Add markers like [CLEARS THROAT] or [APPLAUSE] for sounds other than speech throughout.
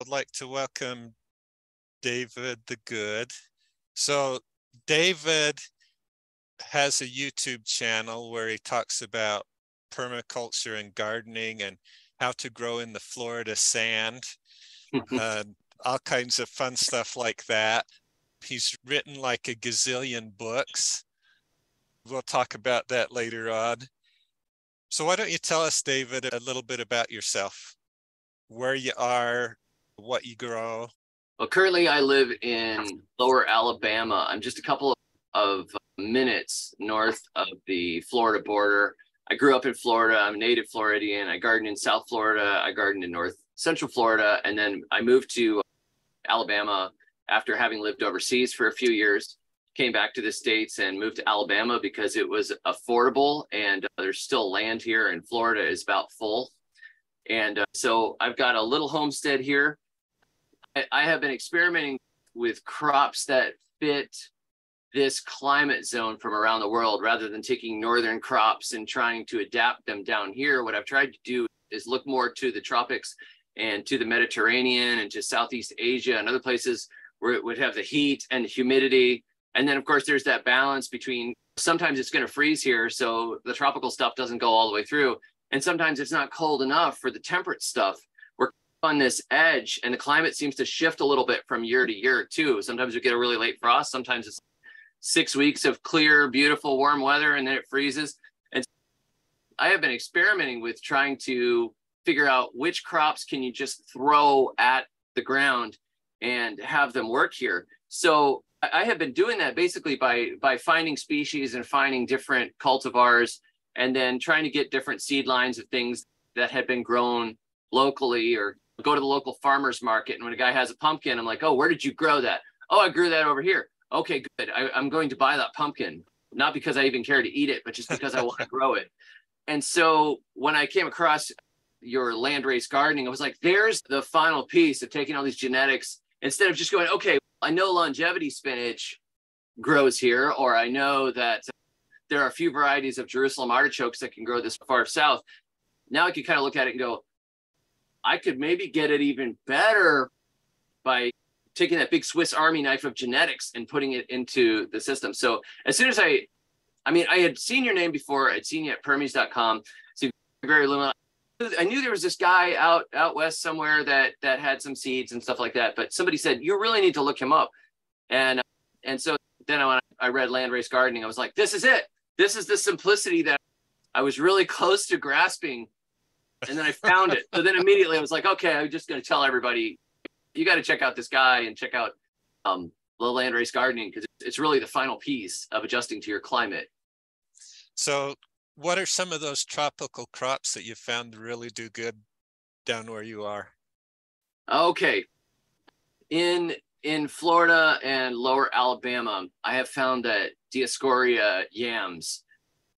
I'd like to welcome David the Good. So, David has a YouTube channel where he talks about permaculture and gardening and how to grow in the Florida sand and all kinds of fun stuff like that. He's written like a gazillion books. We'll talk about that later on. So, why don't you tell us, David, a little bit about yourself, where you are, what you grow? Well, currently I live in lower Alabama. I'm just a couple of minutes north of the Florida border. I grew up in Florida. I'm a native Floridian. I garden in South Florida. I garden in North Central Florida. And then I moved to Alabama after having lived overseas for a few years. Came back to the States and moved to Alabama because it was affordable and uh, there's still land here, and Florida is about full. And uh, so I've got a little homestead here. I, have been experimenting with crops that fit this climate zone from around the world rather than taking northern crops and trying to adapt them down here. What I've tried to do is look more to the tropics and to the Mediterranean and to Southeast Asia and other places where it would have the heat and the humidity. And then, of course, there's that balance between sometimes it's going to freeze here, so the tropical stuff doesn't go all the way through. And sometimes it's not cold enough for the temperate stuff. On this edge, and the climate seems to shift a little bit from year to year, too. Sometimes we get a really late frost, sometimes it's six weeks of clear, beautiful, warm weather, and then it freezes. And I have been experimenting with trying to figure out which crops can you just throw at the ground and have them work here. So I have been doing that basically by by finding species and finding different cultivars and then trying to get different seed lines of things that had been grown locally or go to the local farmers market and when a guy has a pumpkin i'm like oh where did you grow that oh i grew that over here okay, good. I, am going to buy that pumpkin, not because I even care to eat it, but just because I want to [LAUGHS] grow it. And so when I came across your land race gardening, I was like, there's the final piece of taking all these genetics instead of just going, okay, I know longevity spinach grows here, or I know that there are a few varieties of Jerusalem artichokes that can grow this far south. Now I can kind of look at it and go, I could maybe get it even better by taking that big Swiss Army knife of genetics and putting it into the system. So as soon as I, I mean, I had seen your name before. I'd seen you at Permies.com. So very little. I knew there was this guy out out west somewhere that that had some seeds and stuff like that. But somebody said you really need to look him up, and and so then when I read Landrace Gardening, I was like, this is it. This is the simplicity that I was really [LAUGHS] close to grasping, and then I found it. So then immediately I was like, okay, I'm just going to tell everybody you got to check out this guy and check out um, the land race gardening because it's really the final piece of adjusting to your climate. So, what are some of those tropical crops that you found really do good down where you are? Okay, in in Florida and lower Alabama, I have found that Dioscorea yams,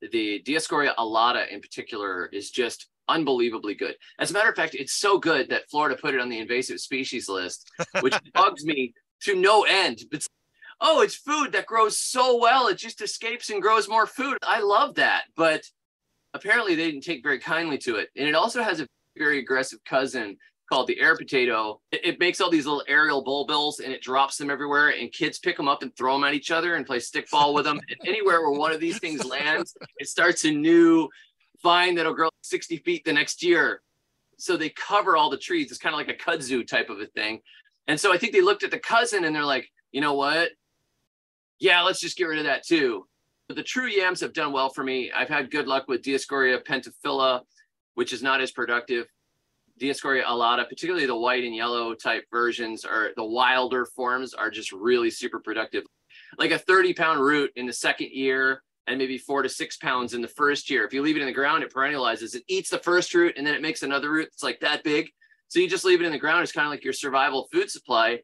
the Dioscorea alata in particular, is just unbelievably good. As a matter of fact, it's so good that Florida put it on the invasive species list, which [LAUGHS] bugs me to no end. It's oh, it's food that grows so well, it just escapes and grows more food. I love that, but apparently they didn't take very kindly to it. And it also has a very aggressive cousin called the air potato. It, it makes all these little aerial bulbils and it drops them everywhere, and kids pick them up and throw them at each other and play stickball with them. and anywhere where one of these things lands, it starts a new vine that'll grow 60 feet the next year. So they cover all the trees. It's kind of like a kudzu type of a thing. And so I think they looked at the cousin and they're like, you know what? Yeah, let's just get rid of that too. But the true yams have done well for me. I've had good luck with Dioscorea pentaphylla, which is not as productive. Dioscorea alata, particularly the white and yellow type versions, or the wilder forms, are just really super productive. Like a 30 pound root in the second year, and maybe four to six pounds in the first year. If you leave it in the ground, it perennializes. It eats the first root and then it makes another root that's like that big. So you just leave it in the ground. It's kind of like your survival food supply.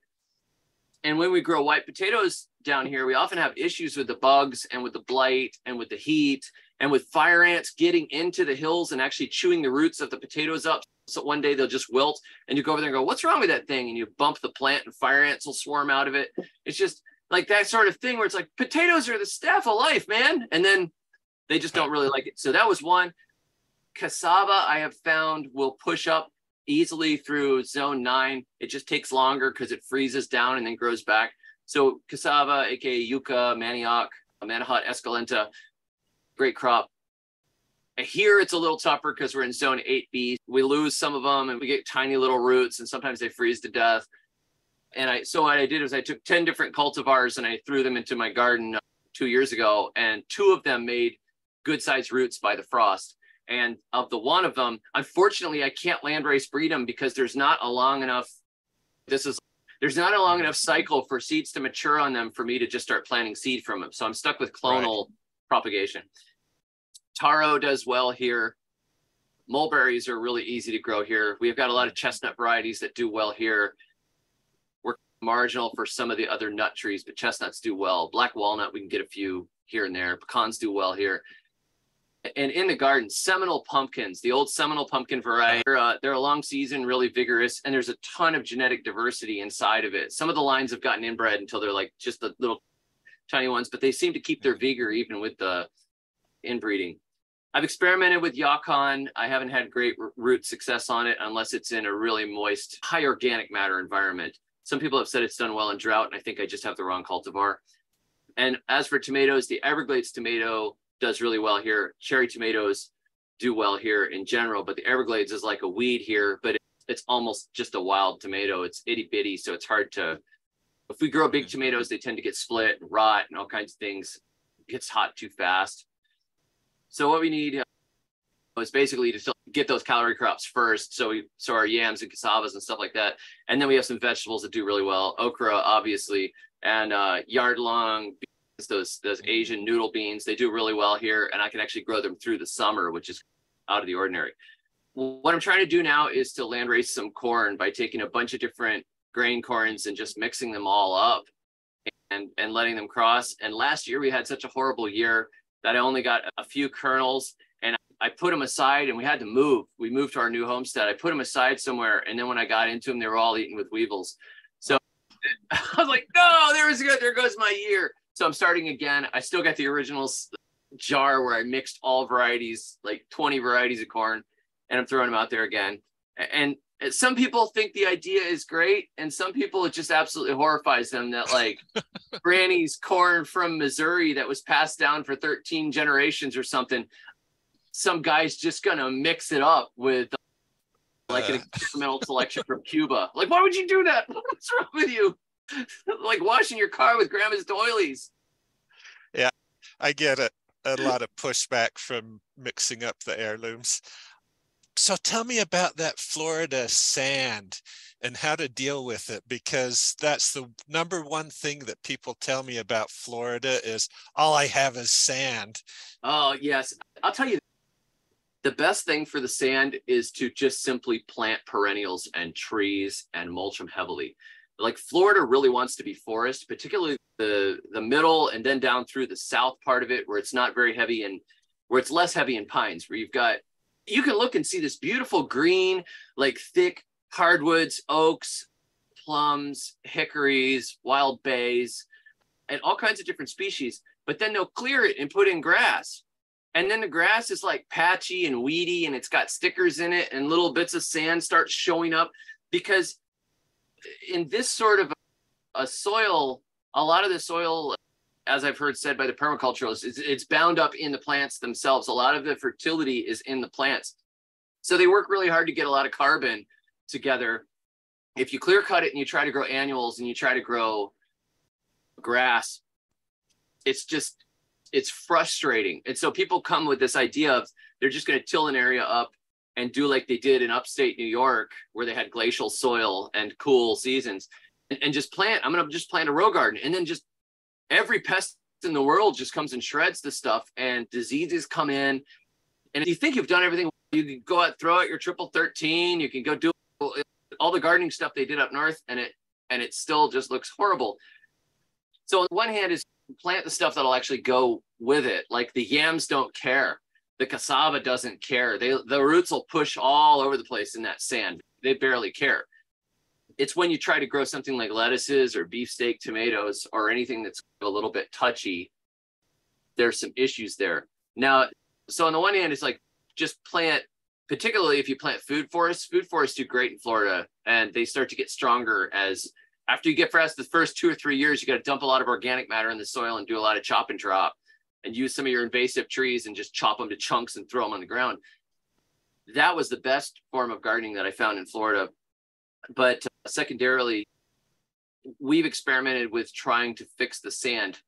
And when we grow white potatoes down here, we often have issues with the bugs and with the blight and with the heat and with fire ants getting into the hills and actually chewing the roots of the potatoes up. So one day they'll just wilt and you go over there and go, What's wrong with that thing? And you bump the plant and fire ants will swarm out of it. It's just like that sort of thing where it's like potatoes are the staff of life, man. And then they just don't really like it. So that was one. Cassava, I have found will push up easily through zone nine. It just takes longer because it freezes down and then grows back. So cassava, aka yucca, manioc, manihot, esculenta, great crop. Here it's a little tougher because we're in zone 8B. We lose some of them and we get tiny little roots and sometimes they freeze to death. And I so what I did was I took 10 different cultivars and I threw them into my garden uh, two years ago, and two of them made good sized roots by the frost. And of the one of them, unfortunately, I can't landrace breed them because there's not a long enough. This is there's not a long enough cycle for seeds to mature on them for me to just start planting seed from them. So I'm stuck with clonal right. propagation. Taro does well here. Mulberries are really easy to grow here. We've got a lot of chestnut varieties that do well here. Marginal for some of the other nut trees, but chestnuts do well. Black walnut, we can get a few here and there. Pecans do well here. And in the garden, Seminole pumpkins, the old Seminole pumpkin variety, uh, they're a long season, really vigorous, and there's a ton of genetic diversity inside of it. Some of the lines have gotten inbred until they're like just the little tiny ones, but they seem to keep their vigor even with the inbreeding. I've experimented with Yacon. I haven't had great root success on it unless it's in a really moist, high organic matter environment. Some people have said it's done well in drought, and I think I just have the wrong cultivar. And as for tomatoes, the Everglades tomato does really well here. Cherry tomatoes do well here in general, but the Everglades is like a weed here, but it's almost just a wild tomato. It's itty bitty, so it's hard to. If we grow big tomatoes, they tend to get split and rot and all kinds of things. It gets hot too fast. So what we need uh, is basically to get those calorie crops first. So we so our yams and cassavas and stuff like that, and then we have some vegetables that do really well. Okra, obviously, and uh, yard long beans, those those Asian noodle beans. They do really well here, and I can actually grow them through the summer, which is out of the ordinary. What I'm trying to do now is to land race some corn by taking a bunch of different grain corns and just mixing them all up and and letting them cross. And last year we had such a horrible year that I only got a few kernels I put them aside and we had to move. We moved to our new homestead. I put them aside somewhere. And then when I got into them, they were all eaten with weevils. So [LAUGHS] I was like, no, there was good. There goes my year. So I'm starting again. I still got the original jar where I mixed all varieties, like 20 varieties of corn, and I'm throwing them out there again. And some people think the idea is great, and some people it just absolutely horrifies them that like [LAUGHS] Granny's corn from Missouri that was passed down for 13 generations or something. Some guy's just gonna mix it up with like an experimental selection from Cuba. Like, why would you do that? [LAUGHS] What's wrong with you? [LAUGHS] like washing your car with grandma's doilies. Yeah, I get it. A lot of pushback from mixing up the heirlooms so tell me about that Florida sand and how to deal with it because that's the number one thing that people tell me about Florida is all I have is sand. Oh, yes. I'll tell you the best thing for the sand is to just simply plant perennials and trees and mulch them heavily. Like Florida really wants to be forest, particularly the the middle and then down through the south part of it where it's not very heavy and where it's less heavy in pines, where you've got you can look and see this beautiful green, like thick hardwoods, oaks, plums, hickories, wild bays, and all kinds of different species. But then they'll clear it and put in grass. And then the grass is like patchy and weedy and it's got stickers in it and little bits of sand start showing up because in this sort of a soil, a lot of the soil as I've heard said by the permaculturalists, it's, it's bound up in the plants themselves. A lot of the fertility is in the plants. So they work really hard to get a lot of carbon together. If you clear cut it and you try to grow annuals and you try to grow grass, it's just, it's frustrating. And so people come with this idea of they're just going to till an area up and do like they did in upstate New York, where they had glacial soil and cool seasons, and, and just plant. I'm going to just plant a row garden and then just every pest in the world just comes and shreds the stuff and diseases come in. And if you think you've done everything, you can go out, throw out your triple 13, you can go do all the gardening stuff they did up north and it, and it still just looks horrible. So on one hand is plant the stuff that'll actually go with it. Like the yams don't care. The cassava doesn't care. They, the roots will push all over the place in that sand. They barely care it's when you try to grow something like lettuces or beefsteak tomatoes or anything that's a little bit touchy there's some issues there now so on the one hand it's like just plant particularly if you plant food forests. Food forests do great in Florida, and they start to get stronger as after you get past the first two or three years. You got to dump a lot of organic matter in the soil and do a lot of chop and drop, and use some of your invasive trees and just chop them to chunks and throw them on the ground. That was the best form of gardening that I found in Florida. But uh, secondarily, we've experimented with trying to fix the sand.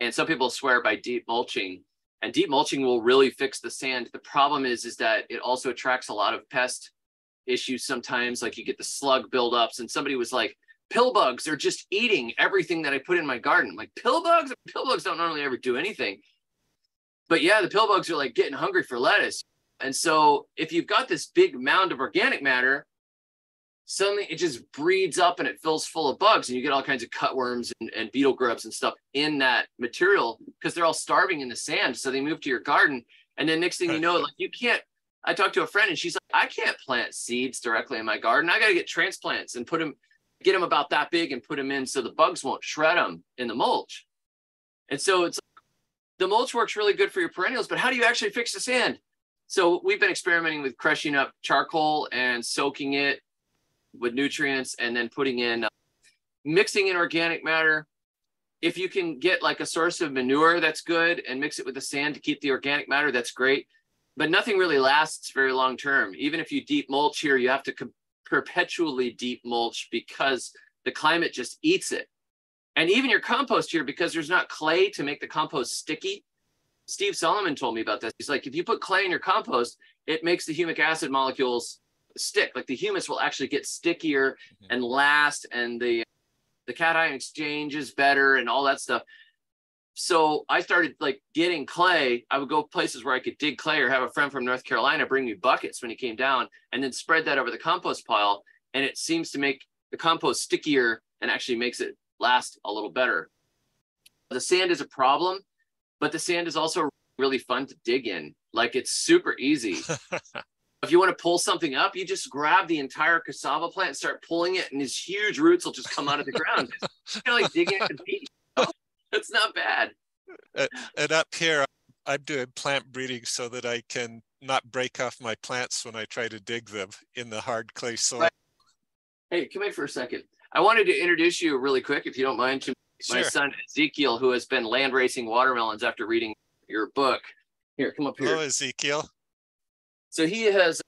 And some people swear by deep mulching and deep mulching will really fix the sand. The problem is, is that it also attracts a lot of pest issues sometimes, like you get the slug buildups. And somebody was like, pill bugs are just eating everything that I put in my garden. I'm like pill bugs, pill bugs don't normally ever do anything. But yeah, the pill bugs are like getting hungry for lettuce. And so if you've got this big mound of organic matter, suddenly it just breeds up and it fills full of bugs and you get all kinds of cutworms and, and beetle grubs and stuff in that material because they're all starving in the sand so they move to your garden and then next thing you know like you can't i talked to a friend and she's like i can't plant seeds directly in my garden i got to get transplants and put them get them about that big and put them in so the bugs won't shred them in the mulch. And so it's the mulch works really good for your perennials but how do you actually fix the sand? So we've been experimenting with crushing up charcoal and soaking it with nutrients and then putting in uh, mixing in organic matter. If you can get like a source of manure that's good and mix it with the sand to keep the organic matter that's great. But nothing really lasts very long term. Even if you deep mulch here you have to perpetually deep mulch because the climate just eats it and even your compost here because there's not clay to make the compost sticky steve solomon told me about this he's like if you put clay in your compost it makes the humic acid molecules stick. Like the humus will actually get stickier mm-hmm. and last, and the the cation exchange is better and all that stuff. So I started like getting clay. I would go places where I could dig clay or have a friend from North Carolina bring me buckets when he came down and then spread that over the compost pile. And it seems to make the compost stickier and actually makes it last a little better. The sand is a problem, but the sand is also really fun to dig in. Like it's super easy. [LAUGHS] if you want to pull something up, you just grab the entire cassava plant and start pulling it, and these huge roots will just come out of the ground. [LAUGHS] Kind of like digging at the beach. [LAUGHS] It's not bad. And up here, I'm doing plant breeding so that I can not break off my plants when I try to dig them in the hard clay soil. Right. Hey, come in for a second. I wanted to introduce you really quick, if you don't mind, to sure. my son Ezekiel, who has been land racing watermelons after reading your book. Here, come up here. Hello, Ezekiel. So he has.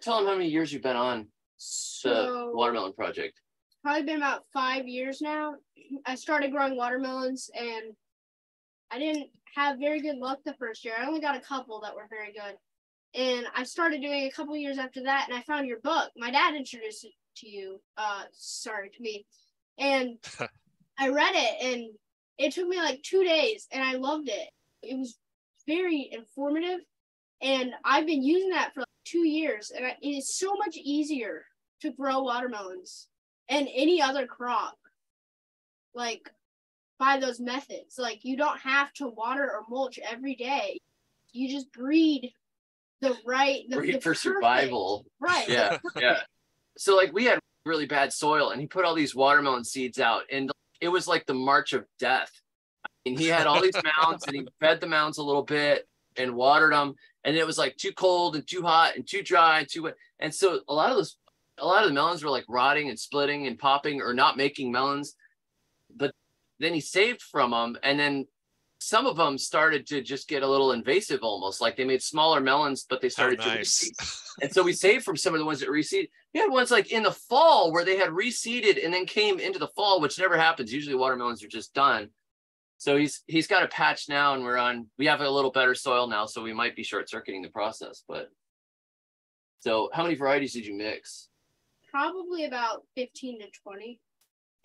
Tell him how many years you've been on the so, watermelon project. Probably been about five years now. I started growing watermelons and I didn't have very good luck the first year. I only got a couple that were very good. And I started doing a couple years after that, and I found your book. My dad introduced it to you. Uh, sorry to me, and [LAUGHS] I read it, and it took me like two days, and I loved it. It was very informative and I've been using that for like two years, and it is so much easier to grow watermelons and any other crop, like by those methods. Like you don't have to water or mulch every day. You just breed the right the, breed the for perfect, survival. Right. Yeah. [LAUGHS] yeah. So like we had really bad soil, and he put all these watermelon seeds out, and it was like the march of death. And he had all these mounds, and he [LAUGHS] fed the mounds a little bit and watered them and it was like too cold and too hot and too dry and too wet. And so a lot of those, a lot of the melons were like rotting and splitting and popping or not making melons. But then he saved from them, and then some of them started to just get a little invasive, almost like they made smaller melons, but they oh, started oh, nice. to reseed. [LAUGHS] and so we saved from some of the ones that reseed. We had ones like in the fall where they had reseeded and then came into the fall, which never happens. Usually watermelons are just done. So he's he's got a patch now, and we're on. We have a little better soil now, so we might be short circuiting the process. But so, how many varieties did you mix? Probably about fifteen to twenty.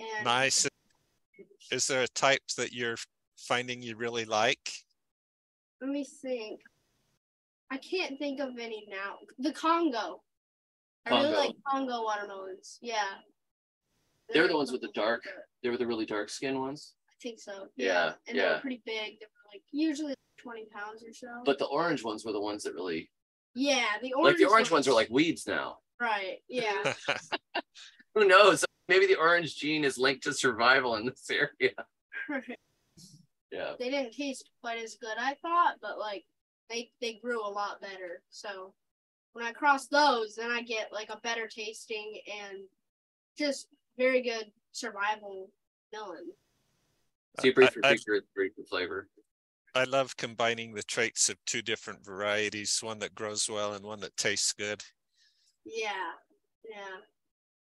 And nice. Is there a type that you're finding you really like? Let me think. I can't think of any now. The Congo. Congo. I really like Congo watermelons. Yeah. They're, They're the ones with the dark. They were the really dark skin ones I think so. Yeah. yeah. And yeah. they were pretty big. They were like usually 20 pounds or so. But the orange ones were the ones that really. Yeah, the orange. Like the orange ones, ones are like weeds now. Right. Yeah. [LAUGHS] Who knows? Maybe the orange gene is linked to survival in this area. yeah. They didn't taste quite as good, I thought, but like they they grew a lot better. So when I cross those, then I get like a better tasting and just very good survival melon. Uh, so you breed for I- I- picture, breed for flavor. I love combining the traits of two different varieties, one that grows well and one that tastes good. Yeah, yeah,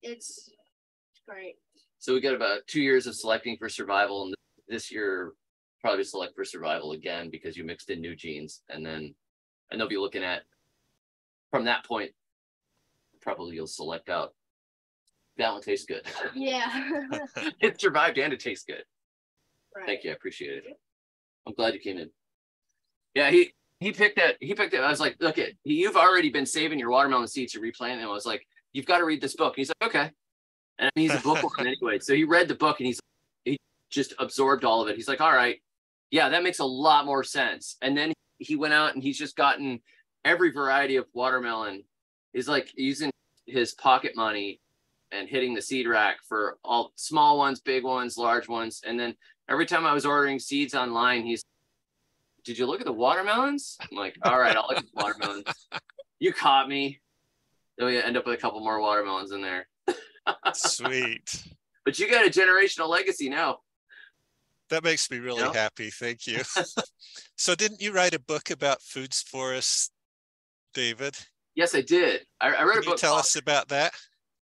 it's great. So we got about two years of selecting for survival, and this year probably select for survival again because you mixed in new genes, and then and they'll be looking at from that point. Probably you'll select out. That one tastes good. [LAUGHS] Yeah. [LAUGHS] it survived and it tastes good. right. Thank you, I appreciate it. I'm glad you came in. Yeah, he he picked that. He picked it. I was like, look it, you've already been saving your watermelon seeds to replant them. I was like, you've got to read this book. And he's like, okay. And he's a bookworm [LAUGHS] anyway. So he read the book and he's he just absorbed all of it. He's like, all right, yeah, that makes a lot more sense. And then he went out and he's just gotten every variety of watermelon. He's like using his pocket money and hitting the seed rack for all small ones, big ones, large ones. And then every time I was ordering seeds online, he's, did you look at the watermelons? I'm like, all right, I'll look at the watermelons. [LAUGHS] You caught me. Then we end up with a couple more watermelons in there. Sweet. [LAUGHS] But you got a generational legacy now. That makes me really know? happy. Thank you. [LAUGHS] so didn't you write a book about foods forests, David? Yes, I did. I, I wrote Can a you book. tell called- us about that?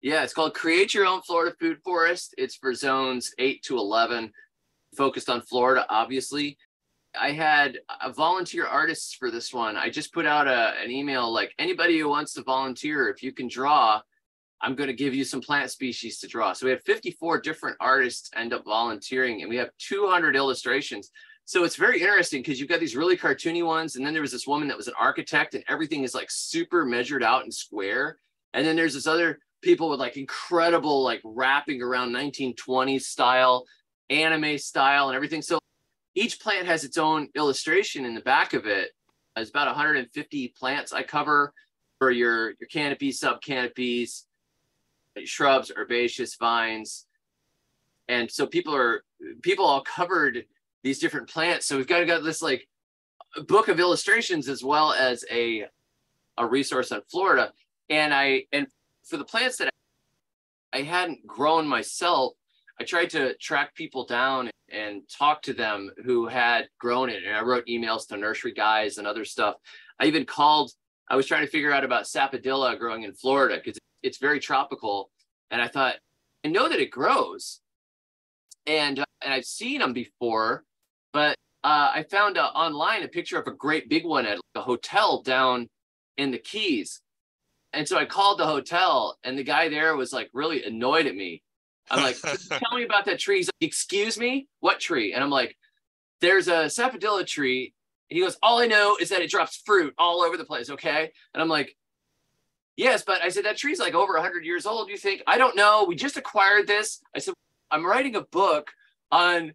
Yeah, it's called Create Your Own Florida Food Forest. It's for zones 8 to 11, focused on Florida, obviously. I had volunteer artists for this one. I just put out a, an email like anybody who wants to volunteer, if you can draw, I'm going to give you some plant species to draw. So we have 54 different artists end up volunteering, and we have 200 illustrations. So it's very interesting because you've got these really cartoony ones, and then there was this woman that was an architect, and everything is like super measured out and square. And then there's this other people with like incredible like wrapping around 1920s style, anime style, and everything. So each plant has its own illustration in the back of it. There's about 150 plants I cover for your your canopies, sub canopies, shrubs, herbaceous vines, and so people are people all covered these different plants. So we've got to got this like book of illustrations as well as a a resource on Florida. And I and for the plants that I hadn't grown myself, I tried to track people down and talk to them who had grown it. And I wrote emails to nursery guys and other stuff. I even called, I was trying to figure out about sapodilla growing in Florida because it's very tropical. And I thought, I know that it grows. And, uh, and I've seen them before, but uh, I found uh, online a picture of a great big one at a hotel down in the Keys. And so I called the hotel, and the guy there was like really annoyed at me. I'm like, [LAUGHS] tell me about that tree. He's like, excuse me, what tree? And I'm like, there's a sapodilla tree. And He goes, all I know is that it drops fruit all over the place. Okay. And I'm like, yes, but I said, that tree's like over 100 years old. You think? I don't know. We just acquired this. I said, I'm writing a book on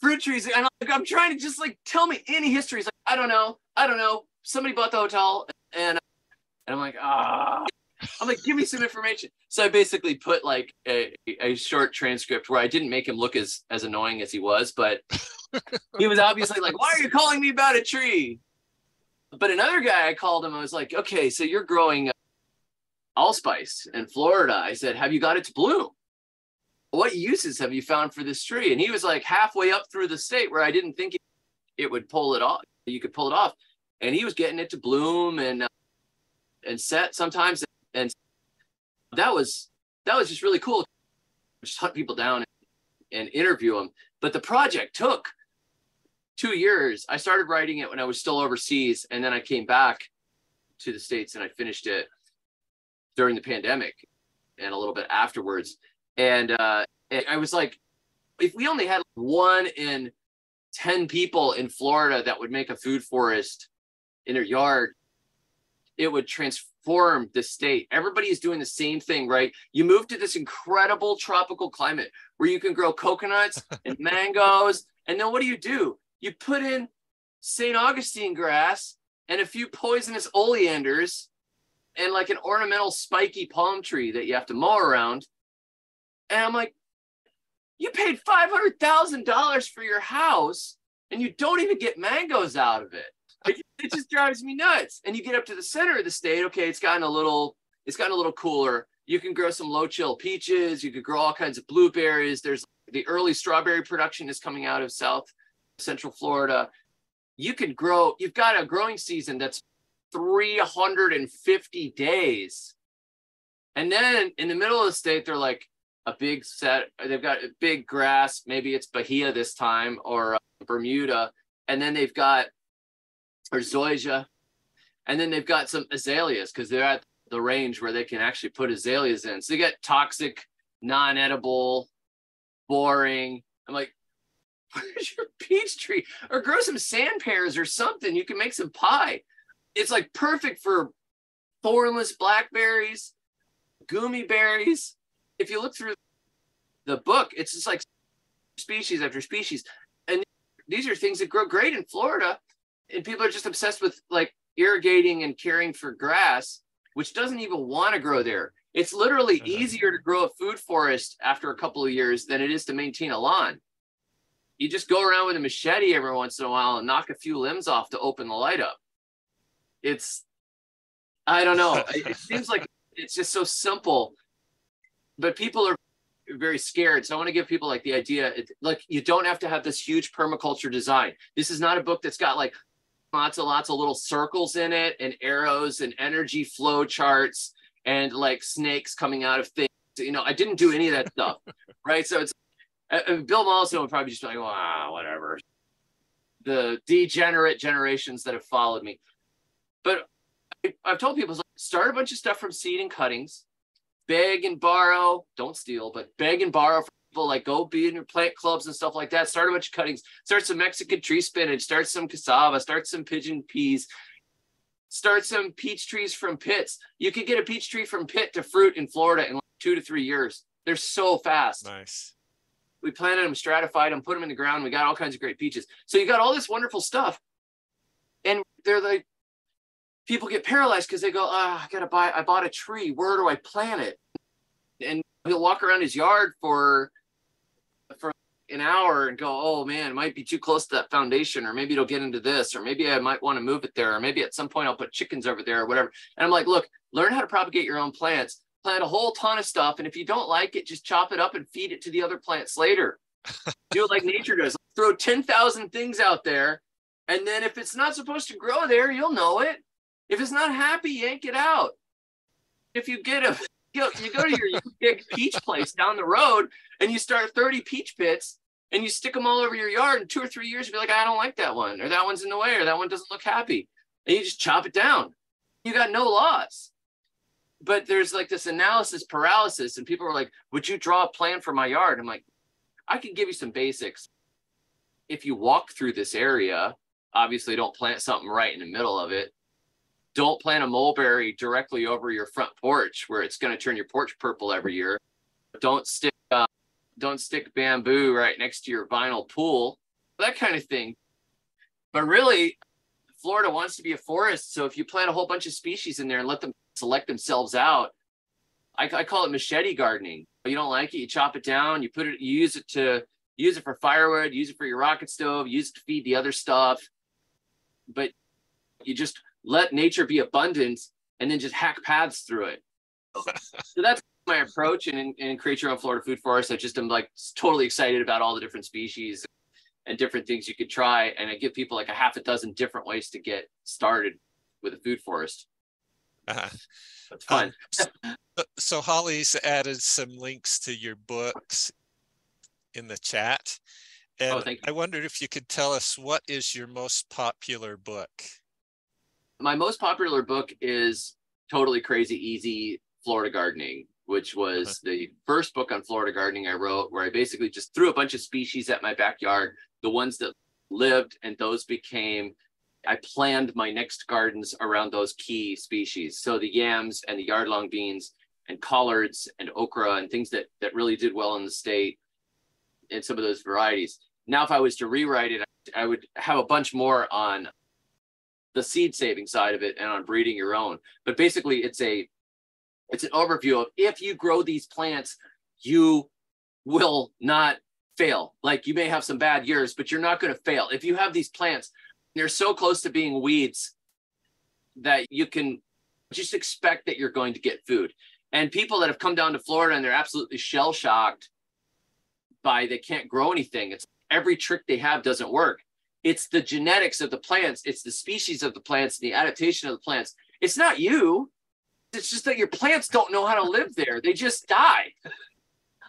fruit trees. And I'm, like, I'm trying to just like tell me any history. He's like, I don't know. I don't know. Somebody bought the hotel. And, and I'm like, ah. I'm like, give me some information. So I basically put like a, a short transcript where I didn't make him look as as annoying as he was, but [LAUGHS] he was obviously like, "Why are you calling me about a tree?" But another guy, I called him. I was like, "Okay, so you're growing allspice in Florida." I said, "Have you got it to bloom? What uses have you found for this tree?" And he was like halfway up through the state where I didn't think it, it would pull it off. You could pull it off, and he was getting it to bloom and uh, and set sometimes and that was that was just really cool. Just hunt people down and, and interview them but the project took two years. I started writing it when i was still overseas and then i came back to the states and i finished it during the pandemic and a little bit afterwards. And uh i was like if we only had one in 10 people in florida that would make a food forest in their yard it would transform the state. Everybody is doing the same thing, right? You move to this incredible tropical climate where you can grow coconuts [LAUGHS] and mangoes. And then what do you do? You put in St. Augustine grass and a few poisonous oleanders and like an ornamental spiky palm tree that you have to mow around. And I'm like, you paid $500,000 for your house and you don't even get mangoes out of it. It, it just drives me nuts. And you get up to the center of the state, okay, it's gotten a little, it's gotten a little cooler. You can grow some low chill peaches. You could grow all kinds of blueberries. There's the early strawberry production is coming out of South Central Florida. You can grow, you've got a growing season that's 350 days. And then in the middle of the state, they're like a big set, they've got big grass. Maybe it's Bahia this time or uh, Bermuda. And then they've got, or zoysia. And then they've got some azaleas because they're at the range where they can actually put azaleas in. So they get toxic, non edible, boring. I'm like, [LAUGHS] where's your peach tree? Or grow some sand pears or something. You can make some pie. It's like perfect for thornless blackberries, goumi berries. If you look through the book, it's just like species after species. And these are things that grow great in Florida. And people are just obsessed with like irrigating and caring for grass, which doesn't even want to grow there. It's literally uh-huh. easier to grow a food forest after a couple of years than it is to maintain a lawn. You just go around with a machete every once in a while and knock a few limbs off to open the light up. It's, I don't know. [LAUGHS] it seems like it's just so simple, but people are very scared. So I want to give people like the idea, it, like you don't have to have this huge permaculture design. This is not a book that's got like lots and lots of little circles in it and arrows and energy flow charts and like snakes coming out of things. You know, I didn't do any of that stuff, [LAUGHS] right? So it's uh, Bill Mollison would probably just be like, "Ah, whatever." The degenerate generations that have followed me, but I, have told people start a bunch of stuff from seed and cuttings, beg and borrow. Don't steal, but beg and borrow from people. Like go be in your plant clubs and stuff like that. Start a bunch of cuttings. Start some Mexican tree spinach. Start some cassava. Start some pigeon peas start some peach trees from pits. You could get a peach tree from pit to fruit in Florida in like two to three years. They're so fast. Nice. We planted them, stratified them, put them in the ground. We got all kinds of great peaches. So you got all this wonderful stuff. And they're like, people get paralyzed because they go, ah, I gotta buy, I bought a tree. Where do I plant it? And he'll walk around his yard for an hour and go, oh man, it might be too close to that foundation, or maybe it'll get into this, or maybe I might want to move it there, or maybe at some point I'll put chickens over there or whatever. And I'm like, look, learn how to propagate your own plants, plant a whole ton of stuff. And if you don't like it, just chop it up and feed it to the other plants later. [LAUGHS] Do it like nature does. Throw 10,000 things out there. And then if it's not supposed to grow there, you'll know it. If it's not happy, yank it out. If you get a [LAUGHS] you, you go to your [LAUGHS] big peach place down the road and you start 30 peach pits and you stick them all over your yard in two or three years, you'll be like, I don't like that one, or that one's in the way, or that one doesn't look happy. And you just chop it down. You got no loss. But there's like this analysis paralysis, and people are like, Would you draw a plan for my yard? I'm like, I can give you some basics. If you walk through this area, obviously don't plant something right in the middle of it. Don't plant a mulberry directly over your front porch where it's going to turn your porch purple every year. Don't stick don't stick bamboo right next to your vinyl pool, that kind of thing. But really, Florida wants to be a forest. So if you plant a whole bunch of species in there and let them select themselves out, I, I call it machete gardening. You don't like it, you chop it down, you put it, you use it to use it for firewood, use it for your rocket stove, use it to feed the other stuff. But you just let nature be abundant and then just hack paths through it. [LAUGHS] so that's my approach and, and create your own Florida food forest. I just am like totally excited about all the different species and different things you could try. And I give people like a half a dozen different ways to get started with a food forest. Uh-huh. That's fun. Um, so, so Holly's added some links to your books in the chat. And oh, I wondered if you could tell us what is your most popular book? My most popular book is Totally Crazy Easy Florida Gardening which was the first book on Florida gardening I wrote, where I basically just threw a bunch of species at my backyard, the ones that lived, and those became. I planned my next gardens around those key species. So the yams and the yard long beans and collards and okra and things that that really did well in the state and some of those varieties. Now, if I was to rewrite it, I would have a bunch more on the seed saving side of it and on breeding your own. But basically, it's a it's an overview of if you grow these plants, you will not fail. Like you may have some bad years, but you're not going to fail. If you have these plants, they're so close to being weeds that you can just expect that you're going to get food. And people that have come down to Florida and they're absolutely shell shocked by they can't grow anything. It's every trick they have doesn't work. It's the genetics of the plants, it's the species of the plants, the adaptation of the plants. It's not you. It's just that your plants don't know how to live there. They just die.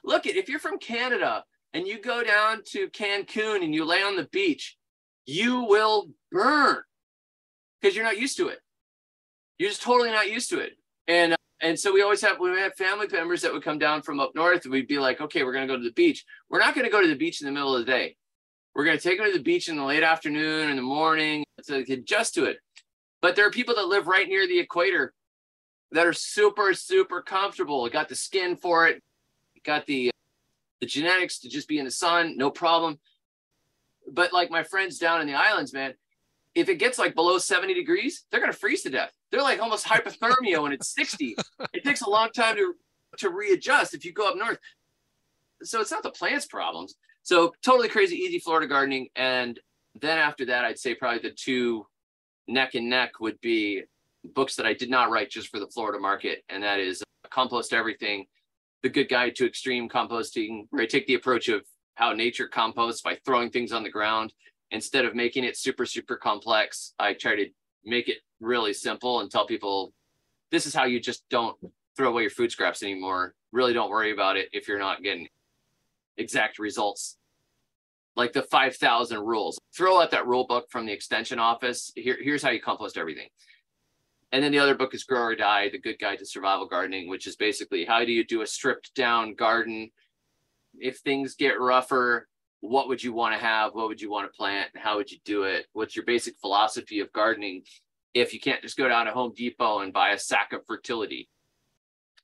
Look at if you're from Canada and you go down to Cancun and you lay on the beach, you will burn because you're not used to it. You're just totally not used to it. And uh, and so we always have we have family members that would come down from up north, and we'd be like, okay, we're gonna go to the beach. We're not gonna go to the beach in the middle of the day. We're gonna take them to the beach in the late afternoon, in the morning, to adjust to it. But there are people that live right near the equator that are super, super comfortable. Got the skin for it, got the uh, the genetics to just be in the sun, no problem. But like my friends down in the islands, man, if it gets like below 70 degrees, they're gonna freeze to death. They're like almost hypothermia when it's 60. It takes a long time to to readjust if you go up north. So it's not the plants' problems. So totally crazy, easy Florida gardening. And then after that, I'd say probably the two neck and neck would be books that I did not write just for the Florida market, and that is uh, Compost Everything, The Good Guide to Extreme Composting, where I take the approach of how nature composts by throwing things on the ground. Instead of making it super, super complex, I try to make it really simple and tell people this is how you just don't throw away your food scraps anymore. Really don't worry about it if you're not getting exact results like the 5,000 rules. Throw out that rule book from the extension office. Here, here's how you compost everything. And then the other book is Grow or Die, The Good Guide to Survival Gardening, which is basically how do you do a stripped down garden? If things get rougher, what would you want to have? What would you want to plant? How would you do it? What's your basic philosophy of gardening if you can't just go down to Home Depot and buy a sack of fertility?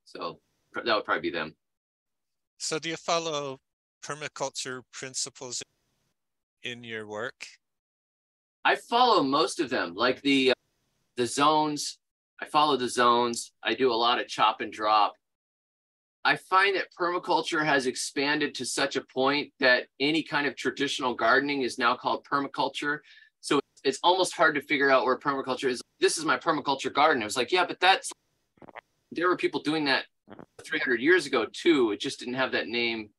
So that would probably be them. So do you follow permaculture principles in your work? I follow most of them, like the uh, the zones. I follow the zones. I do a lot of chop and drop. I find that permaculture has expanded to such a point that any kind of traditional gardening is now called permaculture. So it's almost hard to figure out where permaculture is. This is my permaculture garden. I was like, yeah, but that's there were people doing that 300 years ago too. It just didn't have that name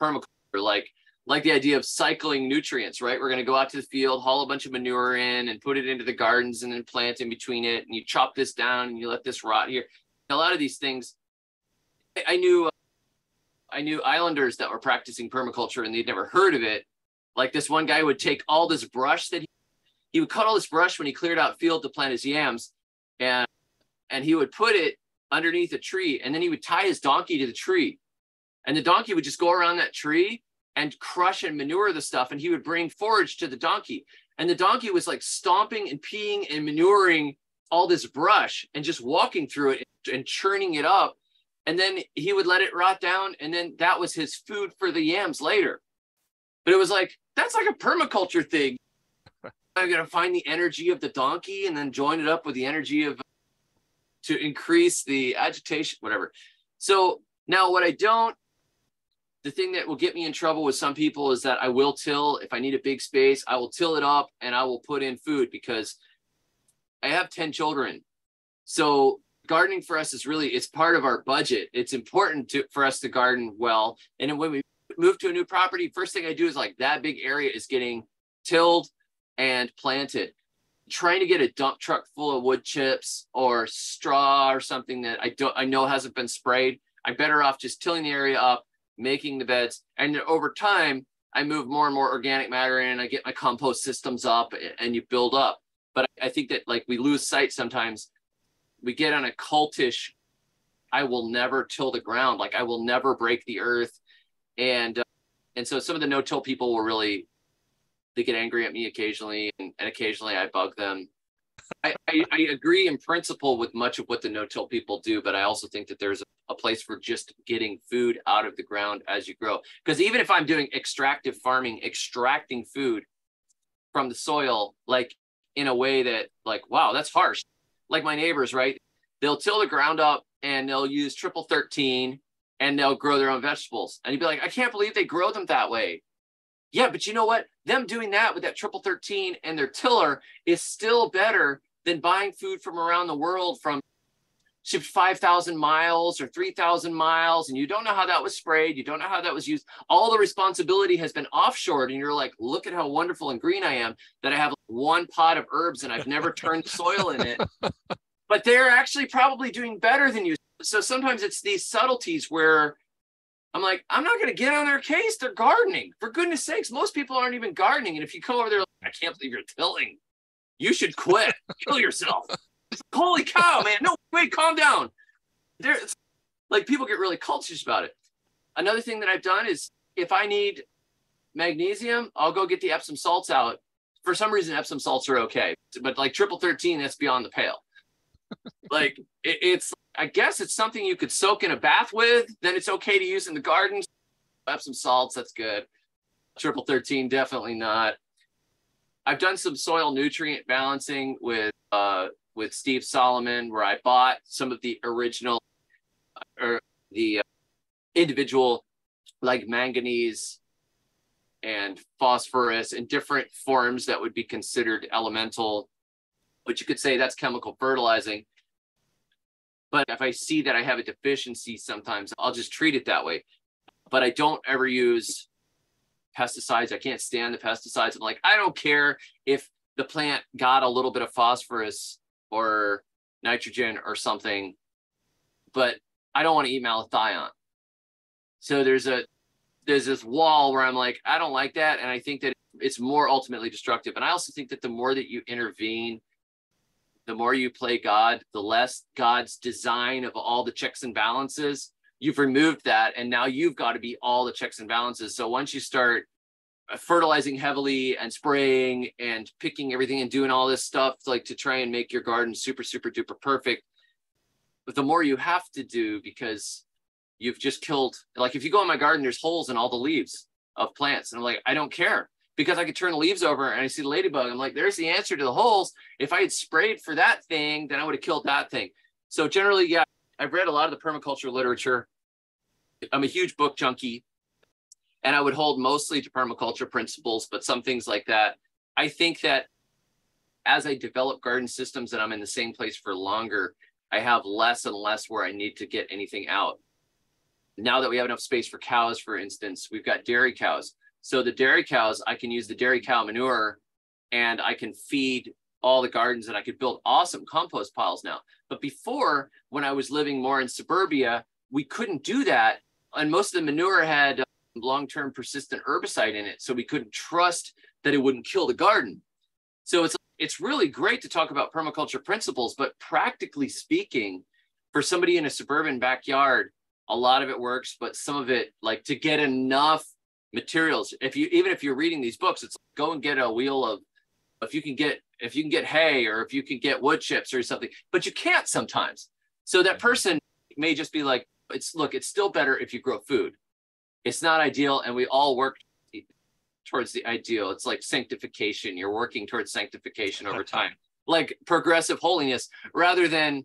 permaculture. Like like the idea of cycling nutrients, right? We're going to go out to the field, haul a bunch of manure in and put it into the gardens and then plant in between it. And you chop this down and you let this rot here. A lot of these things, I knew, uh, I knew islanders that were practicing permaculture and they'd never heard of it. Like this one guy would take all this brush that he, he would cut all this brush when he cleared out field to plant his yams and, and he would put it underneath a tree and then he would tie his donkey to the tree and the donkey would just go around that tree and crush and manure the stuff. And he would bring forage to the donkey. And the donkey was like stomping and peeing and manuring all this brush and just walking through it and churning it up. And then he would let it rot down. And then that was his food for the yams later. But it was like, that's like a permaculture thing. I'm going to find the energy of the donkey and then join it up with the energy of to increase the agitation, whatever. So now what I don't the thing that will get me in trouble with some people is that I will till if I need a big space, I will till it up and I will put in food because I have 10 children. So gardening for us is really it's part of our budget. It's important to, for us to garden well. And when we move to a new property, first thing I do is like that big area is getting tilled and planted. Trying to get a dump truck full of wood chips or straw or something that I don't I know hasn't been sprayed. I'm better off just tilling the area up, making the beds. And over time, I move more and more organic matter in, I get my compost systems up and you build up. But I think that like we lose sight sometimes. We get on a cultish, I will never till the ground. Like I will never break the earth. And, uh, and so some of the no-till people will really, they get angry at me occasionally and, and occasionally I bug them I, I, I, agree in principle with much of what the no-till people do, but I also think that there's a, a place for just getting food out of the ground as you grow. Because even if I'm doing extractive farming, extracting food from the soil, like in a way that, like, wow, that's harsh. Like my neighbors, right? They'll till the ground up and they'll use triple 13 and they'll grow their own vegetables. And you'd be like, I can't believe they grow them that way. Yeah, but you know what? Them doing that with that triple 13 and their tiller is still better than buying food from around the world from shipped 5,000 miles or 3,000 miles, and you don't know how that was sprayed. You don't know how that was used. All the responsibility has been offshored, and you're like, look at how wonderful and green I am that I have one pot of herbs and I've never turned soil in it. [LAUGHS] But they're actually probably doing better than you. So sometimes it's these subtleties where I'm like, I'm not going to get on their case. They're gardening. For goodness sakes, most people aren't even gardening. And if you come over there, like, I can't believe you're tilling. You should quit. Kill yourself. Holy cow, man. No, wait, calm down. There, like people get really cultish about it. Another thing that I've done is if I need magnesium, I'll go get the Epsom salts out. For some reason, Epsom salts are okay, but like triple 13, that's beyond the pale. like it, it's, I guess it's something you could soak in a bath with. Then it's okay to use in the garden. Epsom salts, that's good. Triple 13, definitely not. I've done some soil nutrient balancing with uh, with Steve Solomon, where I bought some of the original or the uh, individual like manganese and phosphorus in different forms that would be considered elemental, but you could say that's chemical fertilizing. But if I see that I have a deficiency, sometimes I'll just treat it that way. But I don't ever use pesticides. I can't stand the pesticides. I'm like, I don't care if the plant got a little bit of phosphorus or nitrogen or something, but I don't want to eat malathion. So there's a there's this wall where I'm like, I don't like that, and I think that it's more ultimately destructive. And I also think that the more that you intervene, the more you play God, the less God's design of all the checks and balances. You've removed that, and now you've got to be all the checks and balances. So once you start Uh, fertilizing heavily and spraying and picking everything and doing all this stuff like to try and make your garden super super duper perfect. But the more you have to do because you've just killed like if you go in my garden there's holes in all the leaves of plants and i'm like i don't care because i could turn the leaves over and i see the ladybug. I'm like there's the answer to the holes. If i had sprayed for that thing then i would have killed that thing. So generally yeah i've read a lot of the permaculture literature. I'm a huge book junkie and I would hold mostly to permaculture principles, but some things like that. I think that as I develop garden systems and I'm in the same place for longer, I have less and less where I need to get anything out. Now that we have enough space for cows, for instance, we've got dairy cows. So the dairy cows, I can use the dairy cow manure and I can feed all the gardens and I could build awesome compost piles now. But before, when I was living more in suburbia, we couldn't do that. And most of the manure had long-term persistent herbicide in it so we couldn't trust that it wouldn't kill the garden. So it's it's really great to talk about permaculture principles but practically speaking for somebody in a suburban backyard a lot of it works but some of it like to get enough materials if you even if you're reading these books it's go and get a wheel of if you can get if you can get hay or if you can get wood chips or something but you can't sometimes. So that mm-hmm. person may just be like it's look it's still better if you grow food it's not ideal and we all work towards the ideal. It's like sanctification. You're working towards sanctification over [LAUGHS] time. Like progressive holiness rather than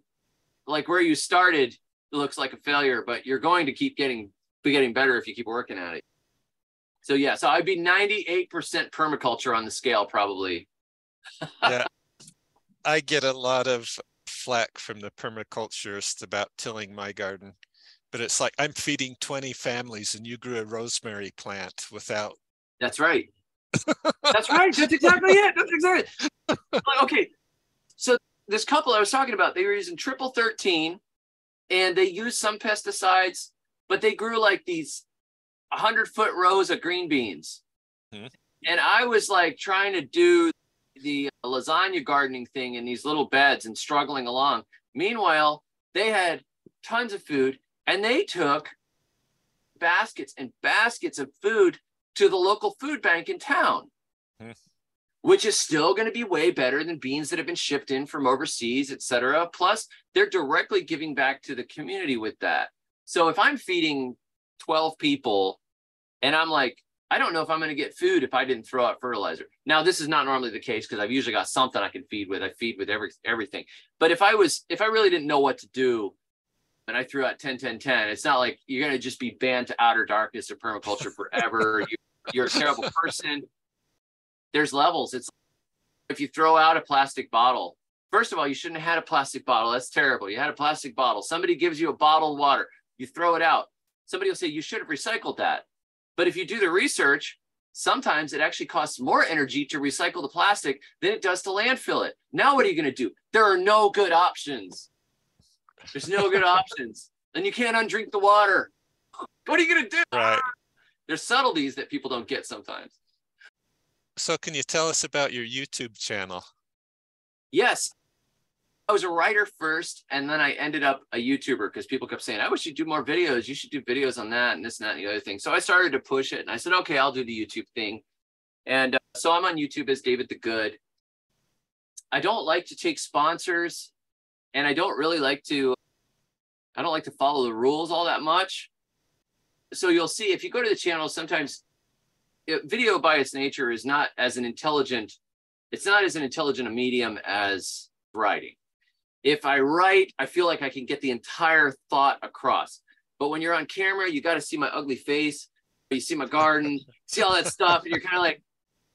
like where you started looks like a failure but you're going to keep getting be getting better if you keep working at it. So yeah so i'd be 98% permaculture on the scale probably. [LAUGHS] Yeah. I get a lot of flack from the permaculturists about tilling my garden but it's like I'm feeding 20 families and you grew a rosemary plant without. [LAUGHS] That's right. That's [LAUGHS] right. That's exactly it. That's exactly [LAUGHS] it. okay. So this couple I was talking about, they were using triple 13 and they used some pesticides, but they grew like these 100 foot rows of green beans. Hmm. And I was like trying to do the lasagna gardening thing in these little beds and struggling along. Meanwhile, they had tons of food and they took baskets and baskets of food to the local food bank in town, hmm. which is still going to be way better than beans that have been shipped in from overseas, et cetera. Plus, they're directly giving back to the community with that. So if I'm feeding 12 people and I'm like, I don't know if I'm going to get food if I didn't throw out fertilizer. Now, this is not normally the case because I've usually got something I can feed with. I feed with every everything. But if I was, if I really didn't know what to do, and I threw out 10, 10, 10. It's not like you're going to just be banned to outer darkness of permaculture forever. [LAUGHS] you, you're a terrible person. There's levels. It's if you throw out a plastic bottle, first of all, you shouldn't have had a plastic bottle. That's terrible. You had a plastic bottle. Somebody gives you a bottle of water, you throw it out. Somebody will say you should have recycled that. But if you do the research, sometimes it actually costs more energy to recycle the plastic than it does to landfill it. Now, what are you going to do? There are no good options. There's no good options. And you can't undrink the water. What are you going to do? Right. There's subtleties that people don't get sometimes. So can you tell us about your YouTube channel? Yes. I was a writer first, and then I ended up a YouTuber because people kept saying, I wish you'd do more videos. You should do videos on that and this and that and the other thing. So I started to push it and I said, okay, I'll do the YouTube thing. And uh, so I'm on YouTube as David the Good. I don't like to take sponsors and I don't really like to, I don't like to follow the rules all that much. So you'll see if you go to the channel, sometimes it, video by its nature is not as an intelligent, it's not as an intelligent a medium as writing. If I write, I feel like I can get the entire thought across. But when you're on camera, you got to see my ugly face, you see my garden, [LAUGHS] see all that stuff, and you're kind of like,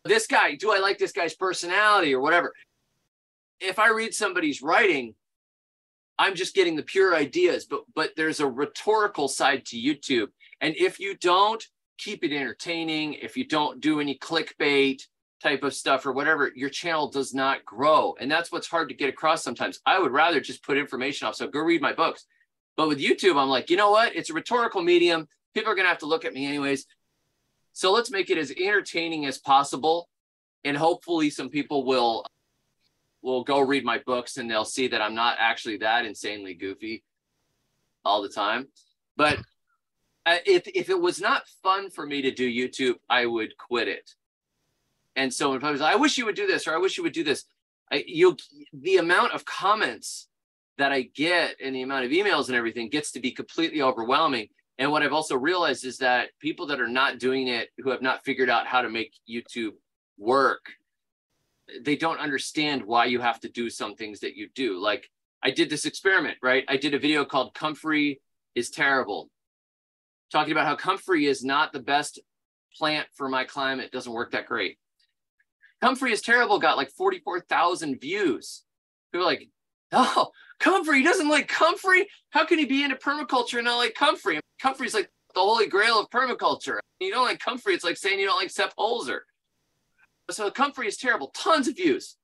this guy, do I like this guy's personality or whatever? If I read somebody's writing, I'm just getting the pure ideas, but but there's a rhetorical side to YouTube. And if you don't keep it entertaining, if you don't do any clickbait type of stuff or whatever, your channel does not grow. And that's what's hard to get across sometimes. I would rather just put information off. So go read my books. But with YouTube, I'm like, you know what? It's a rhetorical medium. People are to have to look at me anyways. So let's make it as entertaining as possible. And hopefully some people will will go read my books and they'll see that I'm not actually that insanely goofy all the time. But if if it was not fun for me to do YouTube, I would quit it. And so if I was, I wish you would do this, or I wish you would do this, I, you the amount of comments that I get and the amount of emails and everything gets to be completely overwhelming. And what I've also realized is that people that are not doing it, who have not figured out how to make YouTube work, they don't understand why you have to do some things that you do. Like I did this experiment, right? I did a video called Comfrey is Terrible talking about how comfrey is not the best plant for my climate. It doesn't work that great. Comfrey is terrible got like 44,000 views. People like, oh, comfrey he doesn't like comfrey. How can he be into permaculture and not like comfrey? Comfrey is like the holy grail of permaculture. You don't like comfrey. It's like saying you don't like Sepp Holzer. So comfrey is terrible. Tons of views.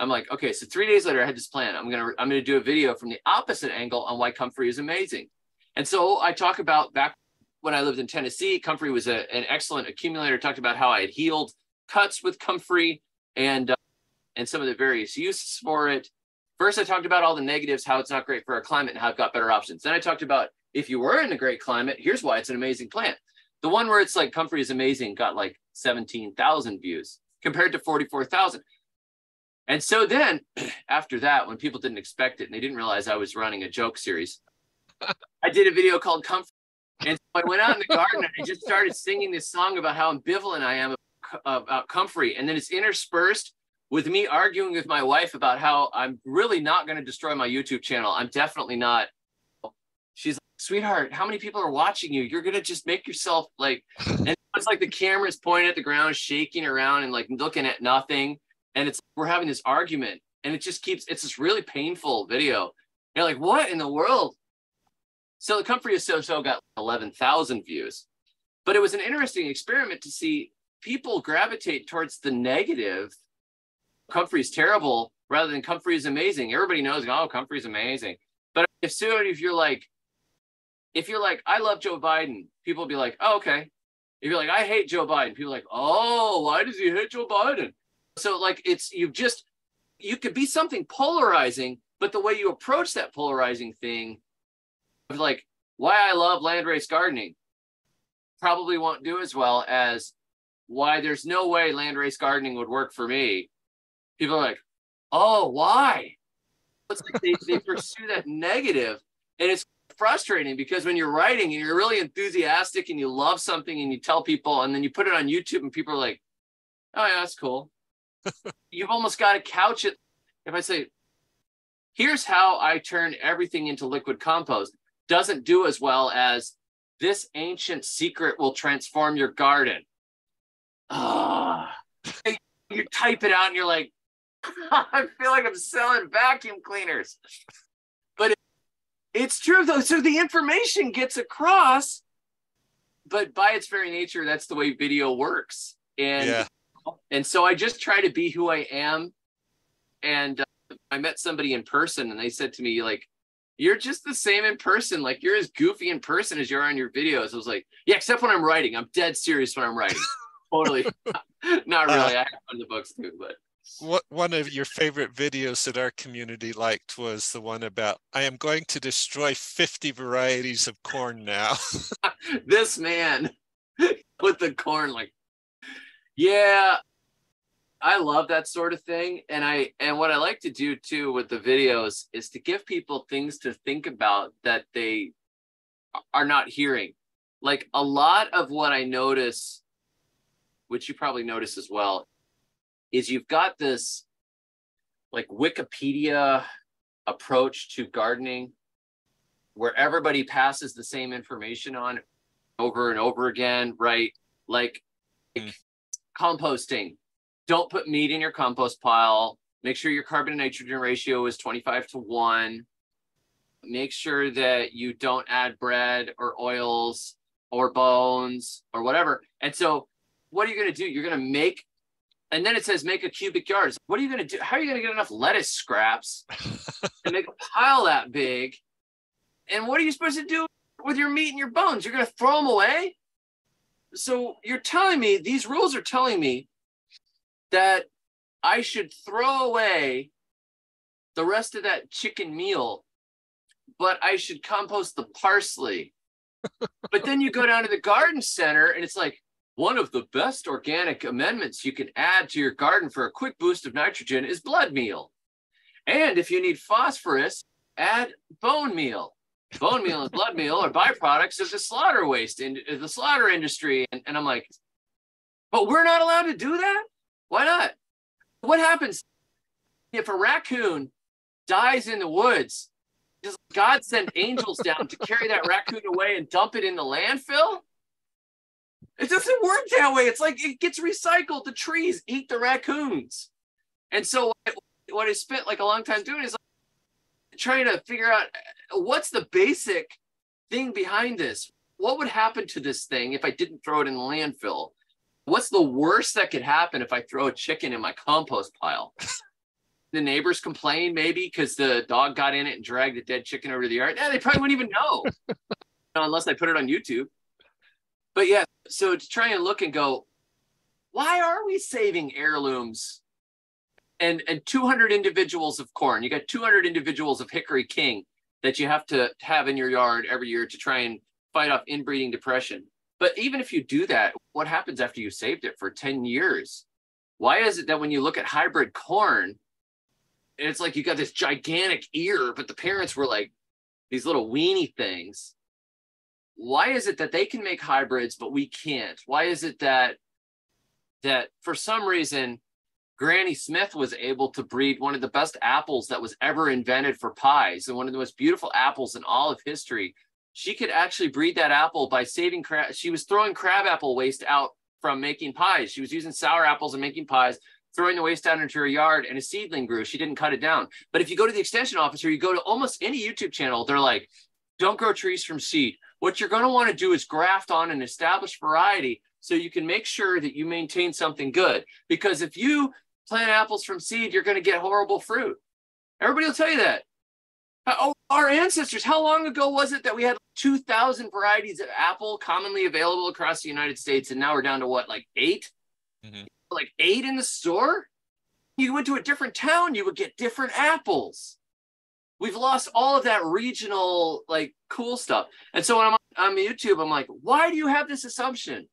I'm like, okay, so three days later, I had this plan. I'm gonna I'm gonna do a video from the opposite angle on why comfrey is amazing. And so I talk about back when I lived in Tennessee, Comfrey was a, an excellent accumulator. Talked about how I had healed cuts with Comfrey and uh, and some of the various uses for it. First, I talked about all the negatives, how it's not great for our climate, and how I've got better options. Then I talked about if you were in a great climate, here's why it's an amazing plant. The one where it's like Comfrey is amazing got like 17,000 views compared to 44,000. And so then [CLEARS THROAT] after that, when people didn't expect it and they didn't realize I was running a joke series, I did a video called Comfort. And so I went out in the garden and I just started singing this song about how ambivalent I am about uh, comfrey. And then it's interspersed with me arguing with my wife about how I'm really not going to destroy my YouTube channel. I'm definitely not. She's sweetheart, how many people are watching you? You're to just make yourself like, and it's like the camera's pointing at the ground, shaking around and like looking at nothing. And it's, we're having this argument and it just keeps, it's this really painful video. You're like, what in the world? So the Comfrey is so-so got 11,000 views. But it was an interesting experiment to see people gravitate towards the negative. Comfrey is terrible rather than Comfrey is amazing. Everybody knows, oh, Comfrey is amazing. But if soon if you're like, if you're like, I love Joe Biden, people will be like, oh, okay. If you're like, I hate Joe Biden, people are like, oh, why does he hate Joe Biden? So like it's you've just you could be something polarizing, but the way you approach that polarizing thing of like why I love landrace gardening probably won't do as well as why there's no way landrace gardening would work for me. People are like, oh, why? It's like they, they [LAUGHS] pursue that negative, and it's frustrating because when you're writing and you're really enthusiastic and you love something and you tell people and then you put it on YouTube and people are like, oh yeah, that's cool. [LAUGHS] You've almost got to couch it. If I say, here's how I turn everything into liquid compost, doesn't do as well as this ancient secret will transform your garden. ah, you type it out and you're like, [LAUGHS] I feel like I'm selling vacuum cleaners. It's true though. So the information gets across, but by its very nature, that's the way video works. And Yeah. and so I just try to be who I am. And uh, I met somebody in person, and they said to me like, "You're just the same in person. Like you're as goofy in person as you are on your videos." I was like, "Yeah, except when I'm writing. I'm dead serious when I'm writing. [LAUGHS] totally, [LAUGHS] not really. I have fun the books too, but." What one of your favorite videos that our community liked was the one about I am going to destroy 50 varieties of corn now. [LAUGHS] [LAUGHS] this man [LAUGHS] with the corn like yeah i love that sort of thing and i and what i like to do too with the videos is to give people things to think about that they are not hearing like a lot of what i notice which you probably notice as well is you've got this like wikipedia approach to gardening where everybody passes the same information on over and over again, right? Like, like composting. Don't put meat in your compost pile. Make sure your carbon to nitrogen ratio is 25 to 1. Make sure that you don't add bread or oils or bones or whatever. And so, what are you going to do? You're going to make, and then it says make a cubic yard. What are you going to do? How are you going to get enough lettuce scraps to make a pile that big? And what are you supposed to do with your meat and your bones? You're going to throw them away? So you're telling me, these rules are telling me that I should throw away the rest of that chicken meal, but I should compost the parsley. [LAUGHS] but then you go down to the garden center and it's like, one of the best organic amendments you can add to your garden for a quick boost of nitrogen is blood meal. And if you need phosphorus, add bone meal bone meal and blood meal are byproducts of the slaughter waste in the slaughter industry. And, and I'm like, but we're not allowed to do that? Why not? What happens if a raccoon dies in the woods? Does God send angels down to carry that raccoon away and dump it in the landfill? It doesn't work that way. It's like it gets recycled. The trees eat the raccoons. And so what I spent like a long time doing is like trying to figure out uh, what's the basic thing behind this? What would happen to this thing if I didn't throw it in the landfill? What's the worst that could happen if I throw a chicken in my compost pile? the neighbors complain maybe because the dog got in it and dragged the dead chicken over the yard. Yeah, they probably wouldn't even know [LAUGHS] unless I put it on YouTube. But yeah, so to try and look and go, why are we saving heirlooms and and 200 individuals of corn? You got 200 individuals of hickory king that you have to have in your yard every year to try and fight off inbreeding depression. But even if you do that, what happens after you saved it for 10 years? Why is it that when you look at hybrid corn, it's like you got this gigantic ear, but the parents were like these little weeny things? Why is it that they can make hybrids, but we can't? Why is it that that for some reason Granny Smith was able to breed one of the best apples that was ever invented for pies and one of the most beautiful apples in all of history. She could actually breed that apple by saving crab. She was throwing crab apple waste out from making pies. She was using sour apples and making pies, throwing the waste out into her yard, and a seedling grew. She didn't cut it down. But if you go to the extension office or you go to almost any YouTube channel, they're like, don't grow trees from seed. What you're going to want to do is graft on an established variety so you can make sure that you maintain something good. Because if you plant apples from seed, you're going to get horrible fruit. Everybody will tell you that. Oh, our ancestors, how long ago was it that we had 2,000 varieties of apple commonly available across the United States? And now we're down to what, like 8 mm-hmm. Like eight in the store? You went to a different town, you would get different apples. We've lost all of that regional, like, cool stuff. And so when I'm on YouTube, I'm like, why do you have this assumption?